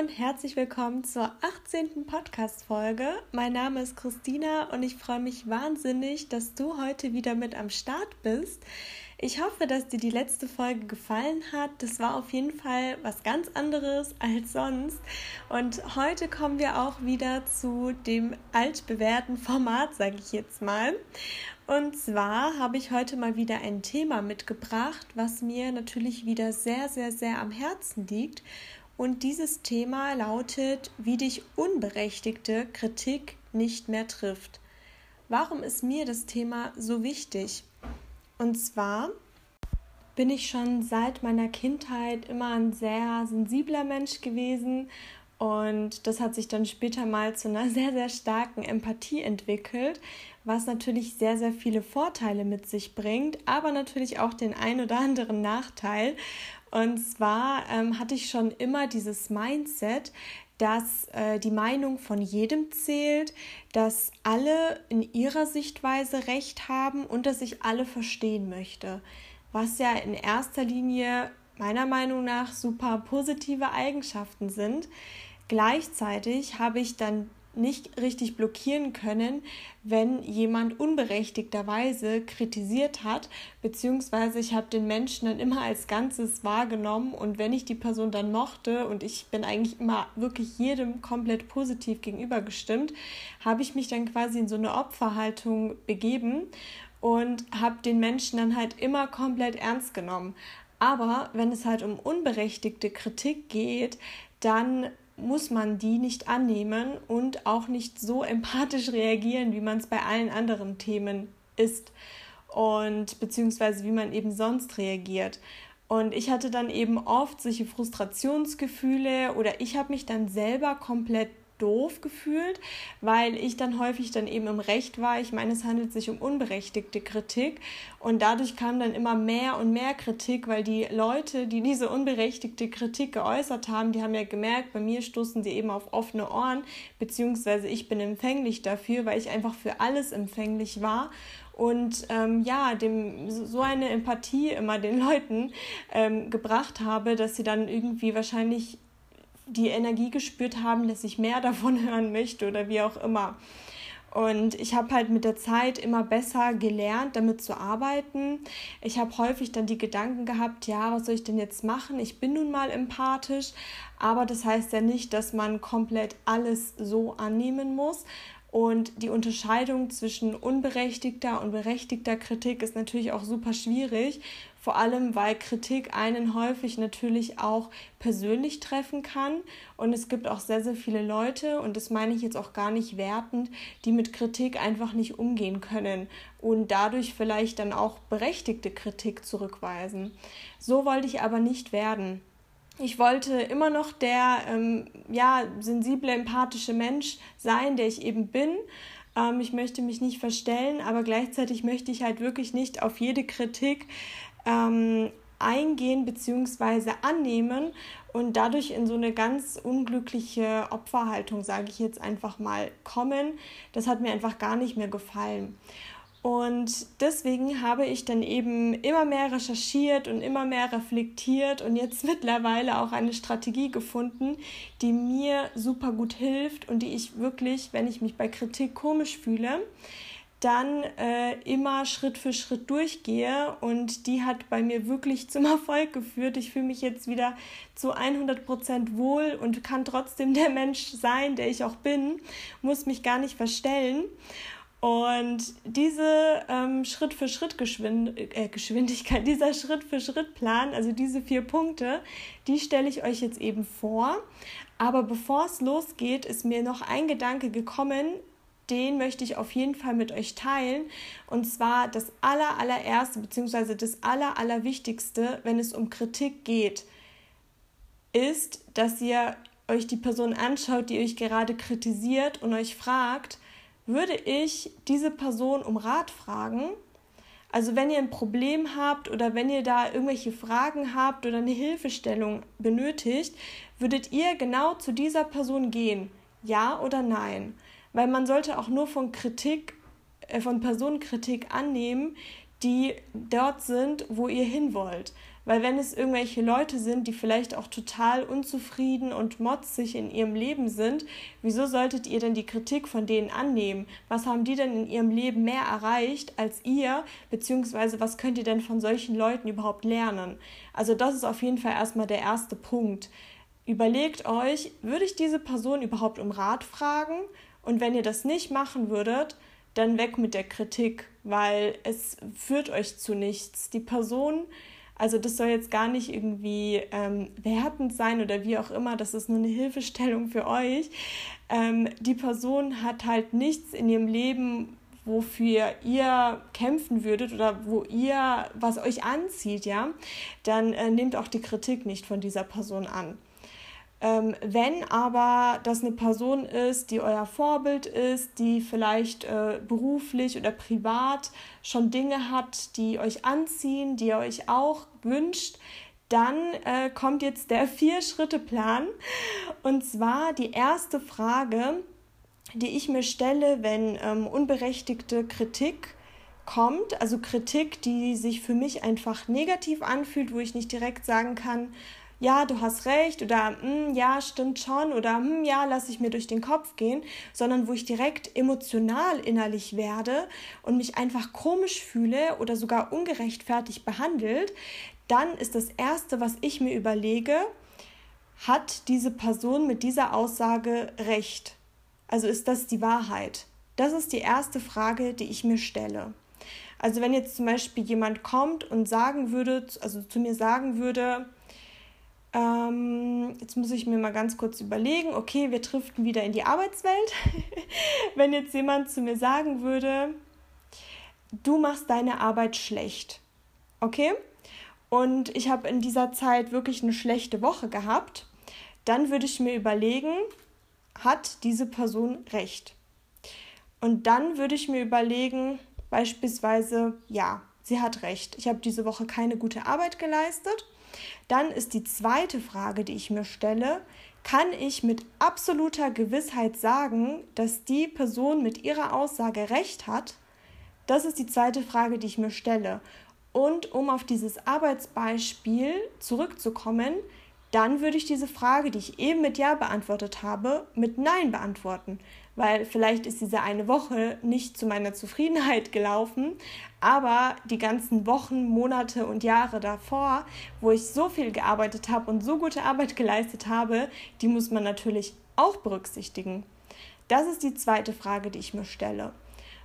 und herzlich willkommen zur 18. Podcast-Folge. Mein Name ist Christina und ich freue mich wahnsinnig, dass du heute wieder mit am Start bist. Ich hoffe, dass dir die letzte Folge gefallen hat. Das war auf jeden Fall was ganz anderes als sonst. Und heute kommen wir auch wieder zu dem altbewährten Format, sage ich jetzt mal. Und zwar habe ich heute mal wieder ein Thema mitgebracht, was mir natürlich wieder sehr, sehr, sehr am Herzen liegt. Und dieses Thema lautet, wie dich unberechtigte Kritik nicht mehr trifft. Warum ist mir das Thema so wichtig? Und zwar bin ich schon seit meiner Kindheit immer ein sehr sensibler Mensch gewesen und das hat sich dann später mal zu einer sehr, sehr starken Empathie entwickelt, was natürlich sehr, sehr viele Vorteile mit sich bringt, aber natürlich auch den ein oder anderen Nachteil. Und zwar ähm, hatte ich schon immer dieses Mindset, dass äh, die Meinung von jedem zählt, dass alle in ihrer Sichtweise recht haben und dass ich alle verstehen möchte. Was ja in erster Linie meiner Meinung nach super positive Eigenschaften sind. Gleichzeitig habe ich dann nicht richtig blockieren können, wenn jemand unberechtigterweise kritisiert hat, beziehungsweise ich habe den Menschen dann immer als Ganzes wahrgenommen und wenn ich die Person dann mochte und ich bin eigentlich immer wirklich jedem komplett positiv gegenübergestimmt, habe ich mich dann quasi in so eine Opferhaltung begeben und habe den Menschen dann halt immer komplett ernst genommen. Aber wenn es halt um unberechtigte Kritik geht, dann muss man die nicht annehmen und auch nicht so empathisch reagieren, wie man es bei allen anderen Themen ist und beziehungsweise wie man eben sonst reagiert. Und ich hatte dann eben oft solche Frustrationsgefühle oder ich habe mich dann selber komplett doof gefühlt, weil ich dann häufig dann eben im Recht war. Ich meine, es handelt sich um unberechtigte Kritik und dadurch kam dann immer mehr und mehr Kritik, weil die Leute, die diese unberechtigte Kritik geäußert haben, die haben ja gemerkt, bei mir stoßen sie eben auf offene Ohren, beziehungsweise ich bin empfänglich dafür, weil ich einfach für alles empfänglich war und ähm, ja, dem so eine Empathie immer den Leuten ähm, gebracht habe, dass sie dann irgendwie wahrscheinlich die Energie gespürt haben, dass ich mehr davon hören möchte oder wie auch immer. Und ich habe halt mit der Zeit immer besser gelernt, damit zu arbeiten. Ich habe häufig dann die Gedanken gehabt, ja, was soll ich denn jetzt machen? Ich bin nun mal empathisch, aber das heißt ja nicht, dass man komplett alles so annehmen muss. Und die Unterscheidung zwischen unberechtigter und berechtigter Kritik ist natürlich auch super schwierig, vor allem weil Kritik einen häufig natürlich auch persönlich treffen kann. Und es gibt auch sehr, sehr viele Leute, und das meine ich jetzt auch gar nicht wertend, die mit Kritik einfach nicht umgehen können und dadurch vielleicht dann auch berechtigte Kritik zurückweisen. So wollte ich aber nicht werden. Ich wollte immer noch der ähm, ja, sensible, empathische Mensch sein, der ich eben bin. Ähm, ich möchte mich nicht verstellen, aber gleichzeitig möchte ich halt wirklich nicht auf jede Kritik ähm, eingehen bzw. annehmen und dadurch in so eine ganz unglückliche Opferhaltung, sage ich jetzt einfach mal, kommen. Das hat mir einfach gar nicht mehr gefallen. Und deswegen habe ich dann eben immer mehr recherchiert und immer mehr reflektiert und jetzt mittlerweile auch eine Strategie gefunden, die mir super gut hilft und die ich wirklich, wenn ich mich bei Kritik komisch fühle, dann äh, immer Schritt für Schritt durchgehe und die hat bei mir wirklich zum Erfolg geführt. Ich fühle mich jetzt wieder zu 100% wohl und kann trotzdem der Mensch sein, der ich auch bin, muss mich gar nicht verstellen. Und diese ähm, Schritt für Schritt Geschwind äh, Geschwindigkeit, dieser Schritt für Schritt Plan, also diese vier Punkte, die stelle ich euch jetzt eben vor. Aber bevor es losgeht, ist mir noch ein Gedanke gekommen, den möchte ich auf jeden Fall mit euch teilen. Und zwar das aller, allererste, beziehungsweise das aller, allerwichtigste, wenn es um Kritik geht, ist, dass ihr euch die Person anschaut, die euch gerade kritisiert und euch fragt, würde ich diese Person um Rat fragen? Also wenn ihr ein Problem habt oder wenn ihr da irgendwelche Fragen habt oder eine Hilfestellung benötigt, würdet ihr genau zu dieser Person gehen? Ja oder nein? Weil man sollte auch nur von Kritik, äh, von Personenkritik annehmen, die dort sind, wo ihr hin wollt. Weil wenn es irgendwelche Leute sind, die vielleicht auch total unzufrieden und motzig in ihrem Leben sind, wieso solltet ihr denn die Kritik von denen annehmen? Was haben die denn in ihrem Leben mehr erreicht als ihr? Beziehungsweise was könnt ihr denn von solchen Leuten überhaupt lernen? Also das ist auf jeden Fall erstmal der erste Punkt. Überlegt euch, würde ich diese Person überhaupt um Rat fragen? Und wenn ihr das nicht machen würdet, dann weg mit der Kritik, weil es führt euch zu nichts. Die Person, also das soll jetzt gar nicht irgendwie ähm, wertend sein oder wie auch immer, das ist nur eine Hilfestellung für euch. Ähm, die Person hat halt nichts in ihrem Leben, wofür ihr kämpfen würdet oder wo ihr, was euch anzieht, ja, dann äh, nehmt auch die Kritik nicht von dieser Person an. Ähm, wenn aber das eine Person ist, die euer Vorbild ist, die vielleicht äh, beruflich oder privat schon Dinge hat, die euch anziehen, die ihr euch auch wünscht, dann äh, kommt jetzt der Vier-Schritte-Plan. Und zwar die erste Frage, die ich mir stelle, wenn ähm, unberechtigte Kritik kommt, also Kritik, die sich für mich einfach negativ anfühlt, wo ich nicht direkt sagen kann, ja, du hast recht oder hm, ja, stimmt schon oder hm, ja, lass ich mir durch den Kopf gehen, sondern wo ich direkt emotional innerlich werde und mich einfach komisch fühle oder sogar ungerechtfertigt behandelt, dann ist das Erste, was ich mir überlege, hat diese Person mit dieser Aussage recht? Also ist das die Wahrheit? Das ist die erste Frage, die ich mir stelle. Also wenn jetzt zum Beispiel jemand kommt und sagen würde, also zu mir sagen würde, ähm, jetzt muss ich mir mal ganz kurz überlegen, okay, wir driften wieder in die Arbeitswelt. Wenn jetzt jemand zu mir sagen würde, du machst deine Arbeit schlecht, okay? Und ich habe in dieser Zeit wirklich eine schlechte Woche gehabt, dann würde ich mir überlegen, hat diese Person recht? Und dann würde ich mir überlegen, beispielsweise, ja, sie hat recht. Ich habe diese Woche keine gute Arbeit geleistet dann ist die zweite Frage, die ich mir stelle, kann ich mit absoluter Gewissheit sagen, dass die Person mit ihrer Aussage recht hat? Das ist die zweite Frage, die ich mir stelle. Und um auf dieses Arbeitsbeispiel zurückzukommen, dann würde ich diese Frage, die ich eben mit Ja beantwortet habe, mit Nein beantworten weil vielleicht ist diese eine Woche nicht zu meiner Zufriedenheit gelaufen, aber die ganzen Wochen, Monate und Jahre davor, wo ich so viel gearbeitet habe und so gute Arbeit geleistet habe, die muss man natürlich auch berücksichtigen. Das ist die zweite Frage, die ich mir stelle.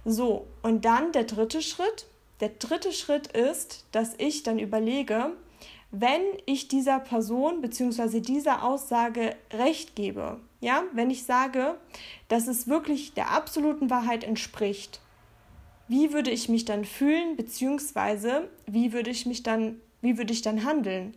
So, und dann der dritte Schritt. Der dritte Schritt ist, dass ich dann überlege, wenn ich dieser Person bzw. dieser Aussage recht gebe, ja, wenn ich sage, dass es wirklich der absoluten Wahrheit entspricht, wie würde ich mich dann fühlen, beziehungsweise wie würde ich mich dann, wie würde ich dann handeln?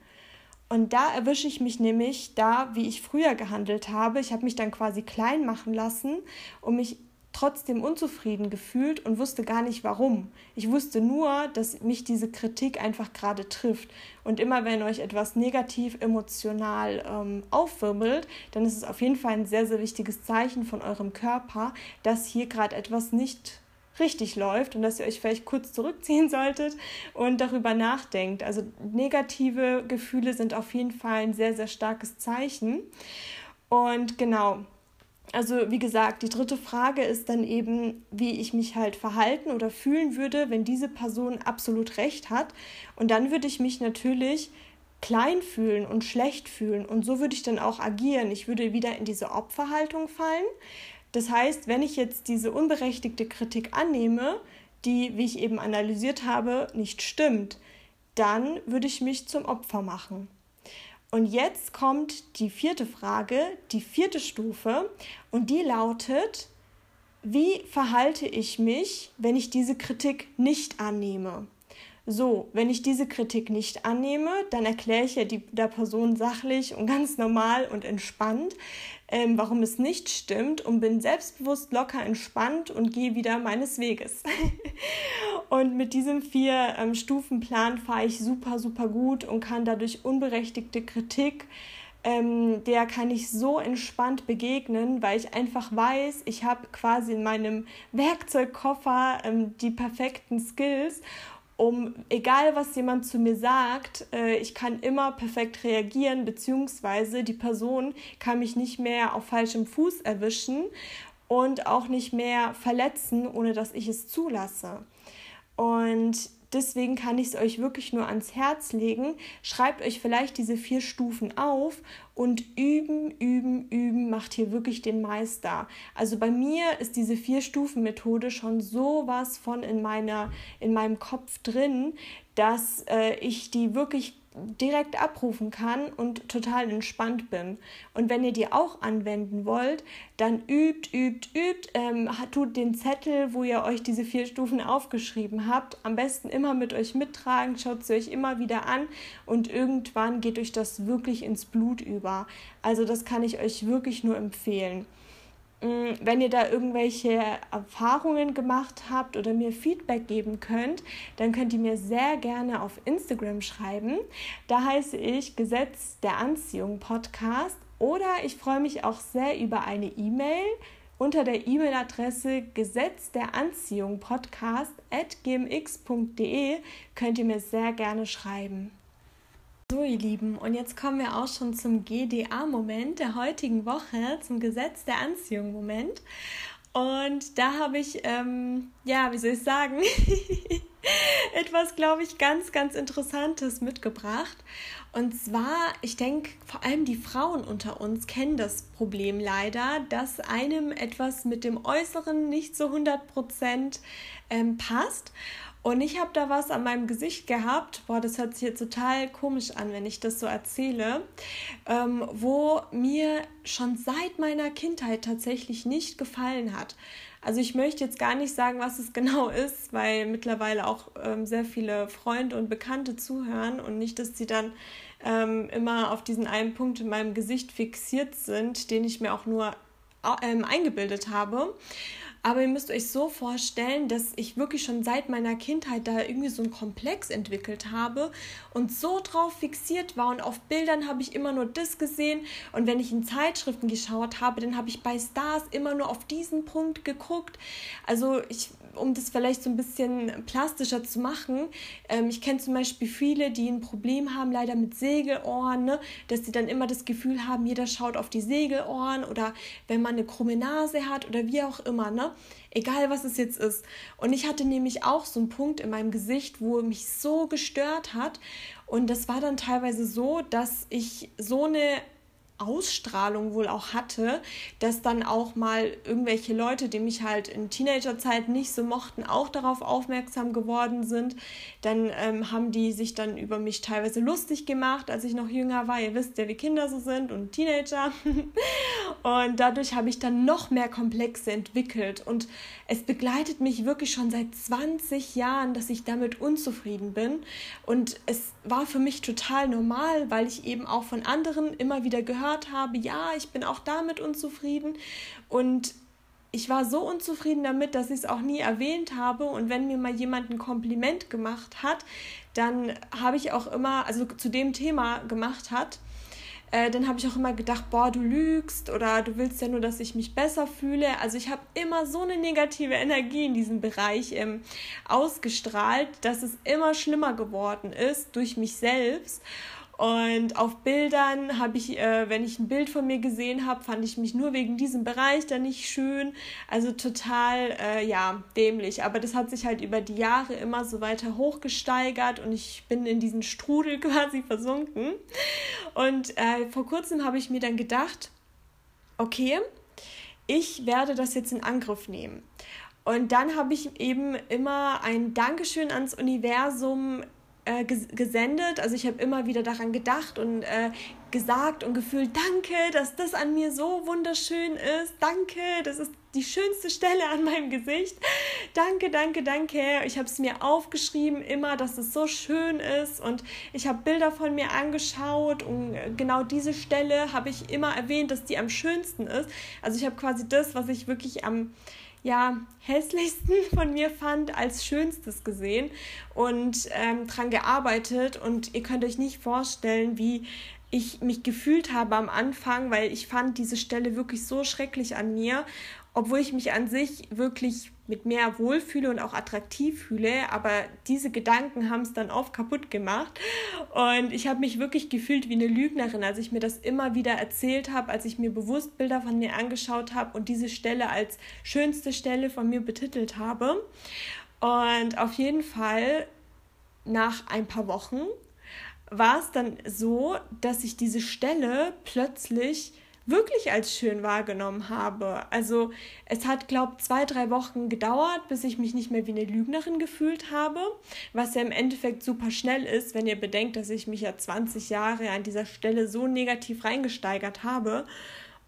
Und da erwische ich mich nämlich da, wie ich früher gehandelt habe. Ich habe mich dann quasi klein machen lassen, um mich trotzdem unzufrieden gefühlt und wusste gar nicht warum. Ich wusste nur, dass mich diese Kritik einfach gerade trifft. Und immer wenn euch etwas negativ emotional ähm, aufwirbelt, dann ist es auf jeden Fall ein sehr, sehr wichtiges Zeichen von eurem Körper, dass hier gerade etwas nicht richtig läuft und dass ihr euch vielleicht kurz zurückziehen solltet und darüber nachdenkt. Also negative Gefühle sind auf jeden Fall ein sehr, sehr starkes Zeichen. Und genau, also wie gesagt, die dritte Frage ist dann eben, wie ich mich halt verhalten oder fühlen würde, wenn diese Person absolut recht hat. Und dann würde ich mich natürlich klein fühlen und schlecht fühlen. Und so würde ich dann auch agieren. Ich würde wieder in diese Opferhaltung fallen. Das heißt, wenn ich jetzt diese unberechtigte Kritik annehme, die, wie ich eben analysiert habe, nicht stimmt, dann würde ich mich zum Opfer machen. Und jetzt kommt die vierte Frage, die vierte Stufe, und die lautet, wie verhalte ich mich, wenn ich diese Kritik nicht annehme? So, wenn ich diese Kritik nicht annehme, dann erkläre ich ja die, der Person sachlich und ganz normal und entspannt, ähm, warum es nicht stimmt und bin selbstbewusst locker entspannt und gehe wieder meines Weges. und mit diesem vier ähm, Stufenplan fahre ich super, super gut und kann dadurch unberechtigte Kritik ähm, der kann ich so entspannt begegnen, weil ich einfach weiß, ich habe quasi in meinem Werkzeugkoffer ähm, die perfekten Skills um, egal was jemand zu mir sagt, äh, ich kann immer perfekt reagieren, beziehungsweise die Person kann mich nicht mehr auf falschem Fuß erwischen und auch nicht mehr verletzen, ohne dass ich es zulasse. Und deswegen kann ich es euch wirklich nur ans Herz legen. Schreibt euch vielleicht diese vier Stufen auf und üben, üben, üben macht hier wirklich den Meister. Also bei mir ist diese Vier-Stufen-Methode schon sowas von in, meiner, in meinem Kopf drin, dass äh, ich die wirklich direkt abrufen kann und total entspannt bin. Und wenn ihr die auch anwenden wollt, dann übt, übt, übt, ähm, tut den Zettel, wo ihr euch diese vier Stufen aufgeschrieben habt, am besten immer mit euch mittragen, schaut sie euch immer wieder an und irgendwann geht euch das wirklich ins Blut über. Also das kann ich euch wirklich nur empfehlen. Mm, wenn ihr da irgendwelche Erfahrungen gemacht habt oder mir Feedback geben könnt, dann könnt ihr mir sehr gerne auf Instagram schreiben. Da heiße ich Gesetz der Anziehung Podcast oder ich freue mich auch sehr über eine E-Mail unter der E-Mail-Adresse Gesetz der Anziehung Podcast at gmx.de könnt ihr mir sehr gerne schreiben. So, ihr Lieben, und jetzt kommen wir auch schon zum GDA-Moment der heutigen Woche, zum Gesetz der Anziehung-Moment. Und da habe ich, ähm, ja, wie soll ich sagen, etwas, glaube ich, ganz, ganz Interessantes mitgebracht. Und zwar, ich denke, vor allem die Frauen unter uns kennen das Problem leider, dass einem etwas mit dem Äußeren nicht so 100% ähm, passt. Und ich habe da was an meinem Gesicht gehabt, boah, das hört sich jetzt total komisch an, wenn ich das so erzähle, ähm, wo mir schon seit meiner Kindheit tatsächlich nicht gefallen hat. Also ich möchte jetzt gar nicht sagen, was es genau ist, weil mittlerweile auch ähm, sehr viele Freunde und Bekannte zuhören und nicht, dass sie dann ähm, immer auf diesen einen Punkt in meinem Gesicht fixiert sind, den ich mir auch nur ähm, eingebildet habe. Aber ihr müsst euch so vorstellen, dass ich wirklich schon seit meiner Kindheit da irgendwie so einen Komplex entwickelt habe und so drauf fixiert war. Und auf Bildern habe ich immer nur das gesehen. Und wenn ich in Zeitschriften geschaut habe, dann habe ich bei Stars immer nur auf diesen Punkt geguckt. Also ich um das vielleicht so ein bisschen plastischer zu machen, ähm, ich kenne zum Beispiel viele, die ein Problem haben, leider mit Segelohren, ne? dass sie dann immer das Gefühl haben, jeder schaut auf die Segelohren oder wenn man eine krumme Nase hat oder wie auch immer, ne? egal was es jetzt ist. Und ich hatte nämlich auch so einen Punkt in meinem Gesicht, wo mich so gestört hat. Und das war dann teilweise so, dass ich so eine Ausstrahlung wohl auch hatte, dass dann auch mal irgendwelche Leute, die mich halt in Teenagerzeit nicht so mochten, auch darauf aufmerksam geworden sind. Dann ähm, haben die sich dann über mich teilweise lustig gemacht, als ich noch jünger war. Ihr wisst ja, wie Kinder so sind und Teenager. und dadurch habe ich dann noch mehr Komplexe entwickelt. Und es begleitet mich wirklich schon seit 20 Jahren, dass ich damit unzufrieden bin. Und es war für mich total normal, weil ich eben auch von anderen immer wieder gehört gehört habe, ja, ich bin auch damit unzufrieden. Und ich war so unzufrieden damit, dass ich es auch nie erwähnt habe. Und wenn mir mal jemand ein Kompliment gemacht hat, dann habe ich auch immer, also zu dem Thema gemacht hat, äh, dann habe ich auch immer gedacht, boah, du lügst oder du willst ja nur, dass ich mich besser fühle. Also ich habe immer so eine negative Energie in diesem Bereich ähm, ausgestrahlt, dass es immer schlimmer geworden ist durch mich selbst. Und auf Bildern habe ich, äh, wenn ich ein Bild von mir gesehen habe, fand ich mich nur wegen diesem Bereich da nicht schön. Also total, äh, ja, dämlich. Aber das hat sich halt über die Jahre immer so weiter hochgesteigert und ich bin in diesen Strudel quasi versunken. Und äh, vor kurzem habe ich mir dann gedacht, okay, ich werde das jetzt in Angriff nehmen. Und dann habe ich eben immer ein Dankeschön ans Universum äh, gesendet. Also ich habe immer wieder daran gedacht und äh, gesagt und gefühlt, danke, dass das an mir so wunderschön ist. Danke, das ist die schönste Stelle an meinem Gesicht. Danke, danke, danke. Ich habe es mir aufgeschrieben, immer, dass es so schön ist. Und ich habe Bilder von mir angeschaut und genau diese Stelle habe ich immer erwähnt, dass die am schönsten ist. Also ich habe quasi das, was ich wirklich am ja, hässlichsten von mir fand, als schönstes gesehen und ähm, dran gearbeitet. Und ihr könnt euch nicht vorstellen, wie ich mich gefühlt habe am Anfang, weil ich fand diese Stelle wirklich so schrecklich an mir. Obwohl ich mich an sich wirklich mit mehr wohlfühle und auch attraktiv fühle, aber diese Gedanken haben es dann oft kaputt gemacht und ich habe mich wirklich gefühlt wie eine Lügnerin, als ich mir das immer wieder erzählt habe, als ich mir bewusst Bilder von mir angeschaut habe und diese Stelle als schönste Stelle von mir betitelt habe. Und auf jeden Fall nach ein paar Wochen war es dann so, dass ich diese Stelle plötzlich wirklich als schön wahrgenommen habe. Also es hat, glaube ich, zwei, drei Wochen gedauert, bis ich mich nicht mehr wie eine Lügnerin gefühlt habe, was ja im Endeffekt super schnell ist, wenn ihr bedenkt, dass ich mich ja 20 Jahre an dieser Stelle so negativ reingesteigert habe.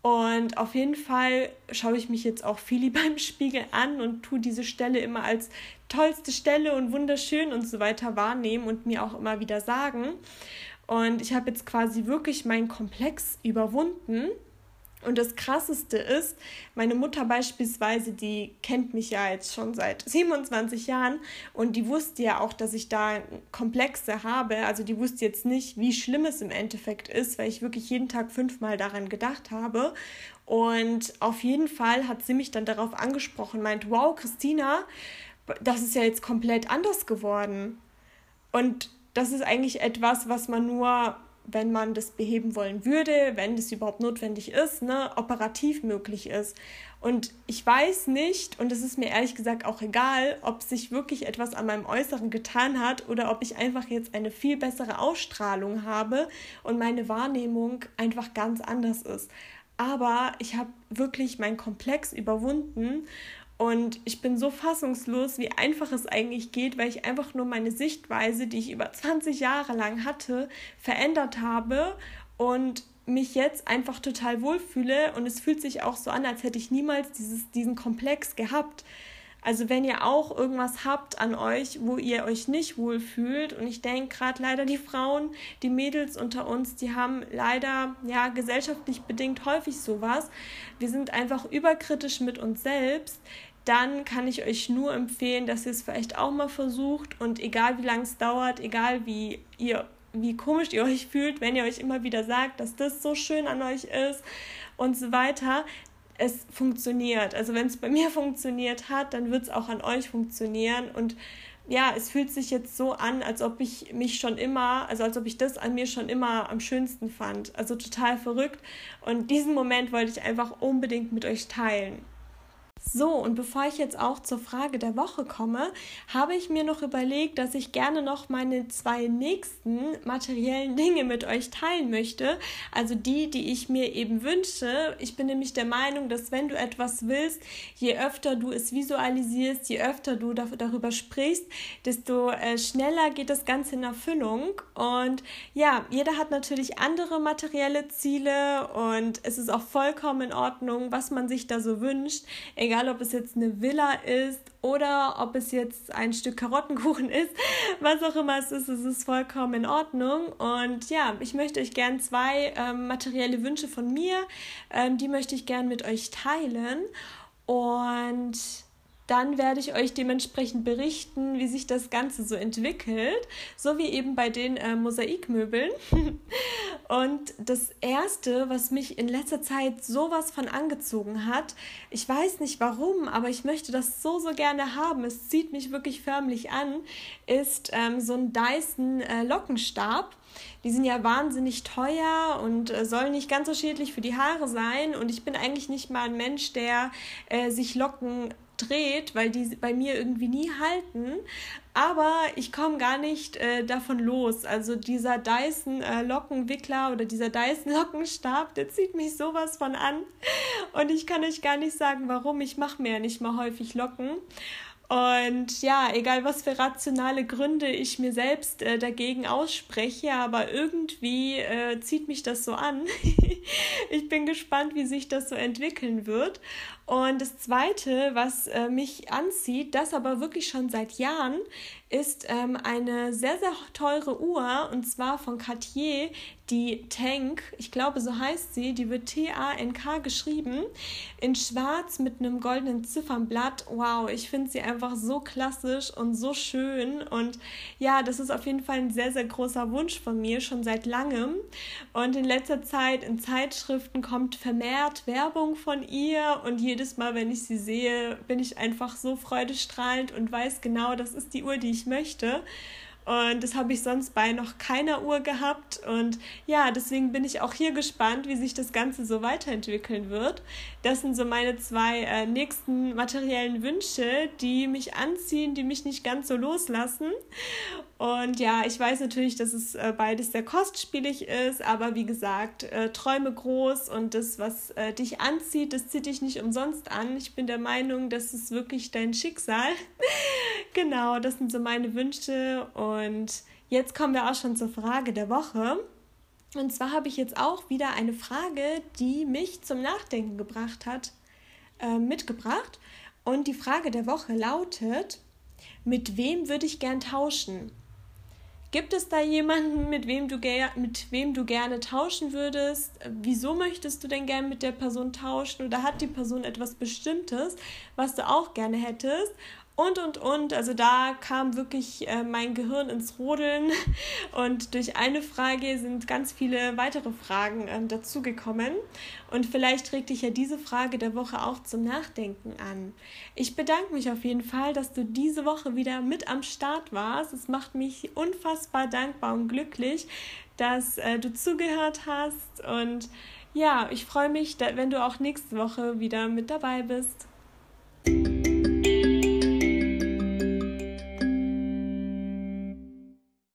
Und auf jeden Fall schaue ich mich jetzt auch viel beim Spiegel an und tue diese Stelle immer als tollste Stelle und wunderschön und so weiter wahrnehmen und mir auch immer wieder sagen. Und ich habe jetzt quasi wirklich meinen Komplex überwunden und das Krasseste ist, meine Mutter beispielsweise, die kennt mich ja jetzt schon seit 27 Jahren und die wusste ja auch, dass ich da Komplexe habe. Also die wusste jetzt nicht, wie schlimm es im Endeffekt ist, weil ich wirklich jeden Tag fünfmal daran gedacht habe. Und auf jeden Fall hat sie mich dann darauf angesprochen, meint, wow, Christina, das ist ja jetzt komplett anders geworden. Und das ist eigentlich etwas, was man nur wenn man das beheben wollen würde, wenn das überhaupt notwendig ist, ne, operativ möglich ist. Und ich weiß nicht, und es ist mir ehrlich gesagt auch egal, ob sich wirklich etwas an meinem Äußeren getan hat oder ob ich einfach jetzt eine viel bessere Ausstrahlung habe und meine Wahrnehmung einfach ganz anders ist. Aber ich habe wirklich meinen Komplex überwunden und ich bin so fassungslos, wie einfach es eigentlich geht, weil ich einfach nur meine Sichtweise, die ich über 20 Jahre lang hatte, verändert habe und mich jetzt einfach total wohlfühle. Und es fühlt sich auch so an, als hätte ich niemals dieses, diesen Komplex gehabt. Also wenn ihr auch irgendwas habt an euch, wo ihr euch nicht wohlfühlt, und ich denke gerade leider die Frauen, die Mädels unter uns, die haben leider ja gesellschaftlich bedingt häufig sowas. Wir sind einfach überkritisch mit uns selbst dann kann ich euch nur empfehlen, dass ihr es vielleicht auch mal versucht und egal wie lange es dauert, egal wie ihr wie komisch ihr euch fühlt, wenn ihr euch immer wieder sagt, dass das so schön an euch ist und so weiter, es funktioniert. Also wenn es bei mir funktioniert hat, dann wird es auch an euch funktionieren und ja, es fühlt sich jetzt so an, als ob ich mich schon immer, also als ob ich das an mir schon immer am schönsten fand. Also total verrückt. Und diesen Moment wollte ich einfach unbedingt mit euch teilen. So, und bevor ich jetzt auch zur Frage der Woche komme, habe ich mir noch überlegt, dass ich gerne noch meine zwei nächsten materiellen Dinge mit euch teilen möchte. Also die, die ich mir eben wünsche. Ich bin nämlich der Meinung, dass wenn du etwas willst, je öfter du es visualisierst, je öfter du darüber sprichst, desto äh, schneller geht das Ganze in Erfüllung. Und ja, jeder hat natürlich andere materielle Ziele und es ist auch vollkommen in Ordnung, was man sich da so wünscht egal ob es jetzt eine Villa ist oder ob es jetzt ein Stück Karottenkuchen ist, was auch immer es ist, es ist vollkommen in Ordnung. Und ja, ich möchte euch gern zwei ähm, materielle Wünsche von mir, ähm, die möchte ich gern mit euch teilen. Und dann werde ich euch dementsprechend berichten, wie sich das Ganze so entwickelt, so wie eben bei den äh, Mosaikmöbeln. Und das Erste, was mich in letzter Zeit sowas von angezogen hat, ich weiß nicht warum, aber ich möchte das so, so gerne haben, es zieht mich wirklich förmlich an, ist ähm, so ein Dyson äh, Lockenstab. Die sind ja wahnsinnig teuer und äh, sollen nicht ganz so schädlich für die Haare sein. Und ich bin eigentlich nicht mal ein Mensch, der äh, sich Locken dreht, weil die bei mir irgendwie nie halten. Aber ich komme gar nicht äh, davon los. Also dieser Dyson äh, Lockenwickler oder dieser Dyson Lockenstab, der zieht mich sowas von an. Und ich kann euch gar nicht sagen, warum. Ich mache mir ja nicht mal häufig Locken. Und ja, egal was für rationale Gründe ich mir selbst äh, dagegen ausspreche, aber irgendwie äh, zieht mich das so an. ich bin gespannt, wie sich das so entwickeln wird. Und das Zweite, was äh, mich anzieht, das aber wirklich schon seit Jahren, ist ähm, eine sehr, sehr teure Uhr und zwar von Cartier, die Tank, ich glaube so heißt sie, die wird T-A-N-K geschrieben, in schwarz mit einem goldenen Ziffernblatt. Wow, ich finde sie einfach so klassisch und so schön und ja, das ist auf jeden Fall ein sehr, sehr großer Wunsch von mir, schon seit langem. Und in letzter Zeit in Zeitschriften kommt vermehrt Werbung von ihr und je jedes Mal, wenn ich sie sehe, bin ich einfach so freudestrahlend und weiß genau, das ist die Uhr, die ich möchte. Und das habe ich sonst bei noch keiner Uhr gehabt. Und ja, deswegen bin ich auch hier gespannt, wie sich das Ganze so weiterentwickeln wird. Das sind so meine zwei äh, nächsten materiellen Wünsche, die mich anziehen, die mich nicht ganz so loslassen. Und ja, ich weiß natürlich, dass es äh, beides sehr kostspielig ist, aber wie gesagt, äh, Träume groß und das, was äh, dich anzieht, das zieht dich nicht umsonst an. Ich bin der Meinung, das ist wirklich dein Schicksal. genau, das sind so meine Wünsche. Und jetzt kommen wir auch schon zur Frage der Woche. Und zwar habe ich jetzt auch wieder eine Frage, die mich zum Nachdenken gebracht hat, äh, mitgebracht. Und die Frage der Woche lautet, mit wem würde ich gern tauschen? Gibt es da jemanden, mit wem du, mit wem du gerne tauschen würdest? Wieso möchtest du denn gerne mit der Person tauschen? Oder hat die Person etwas Bestimmtes, was du auch gerne hättest? Und, und, und. Also da kam wirklich äh, mein Gehirn ins Rodeln und durch eine Frage sind ganz viele weitere Fragen äh, dazugekommen. Und vielleicht regt dich ja diese Frage der Woche auch zum Nachdenken an. Ich bedanke mich auf jeden Fall, dass du diese Woche wieder mit am Start warst. Es macht mich unfassbar dankbar und glücklich, dass äh, du zugehört hast. Und ja, ich freue mich, wenn du auch nächste Woche wieder mit dabei bist.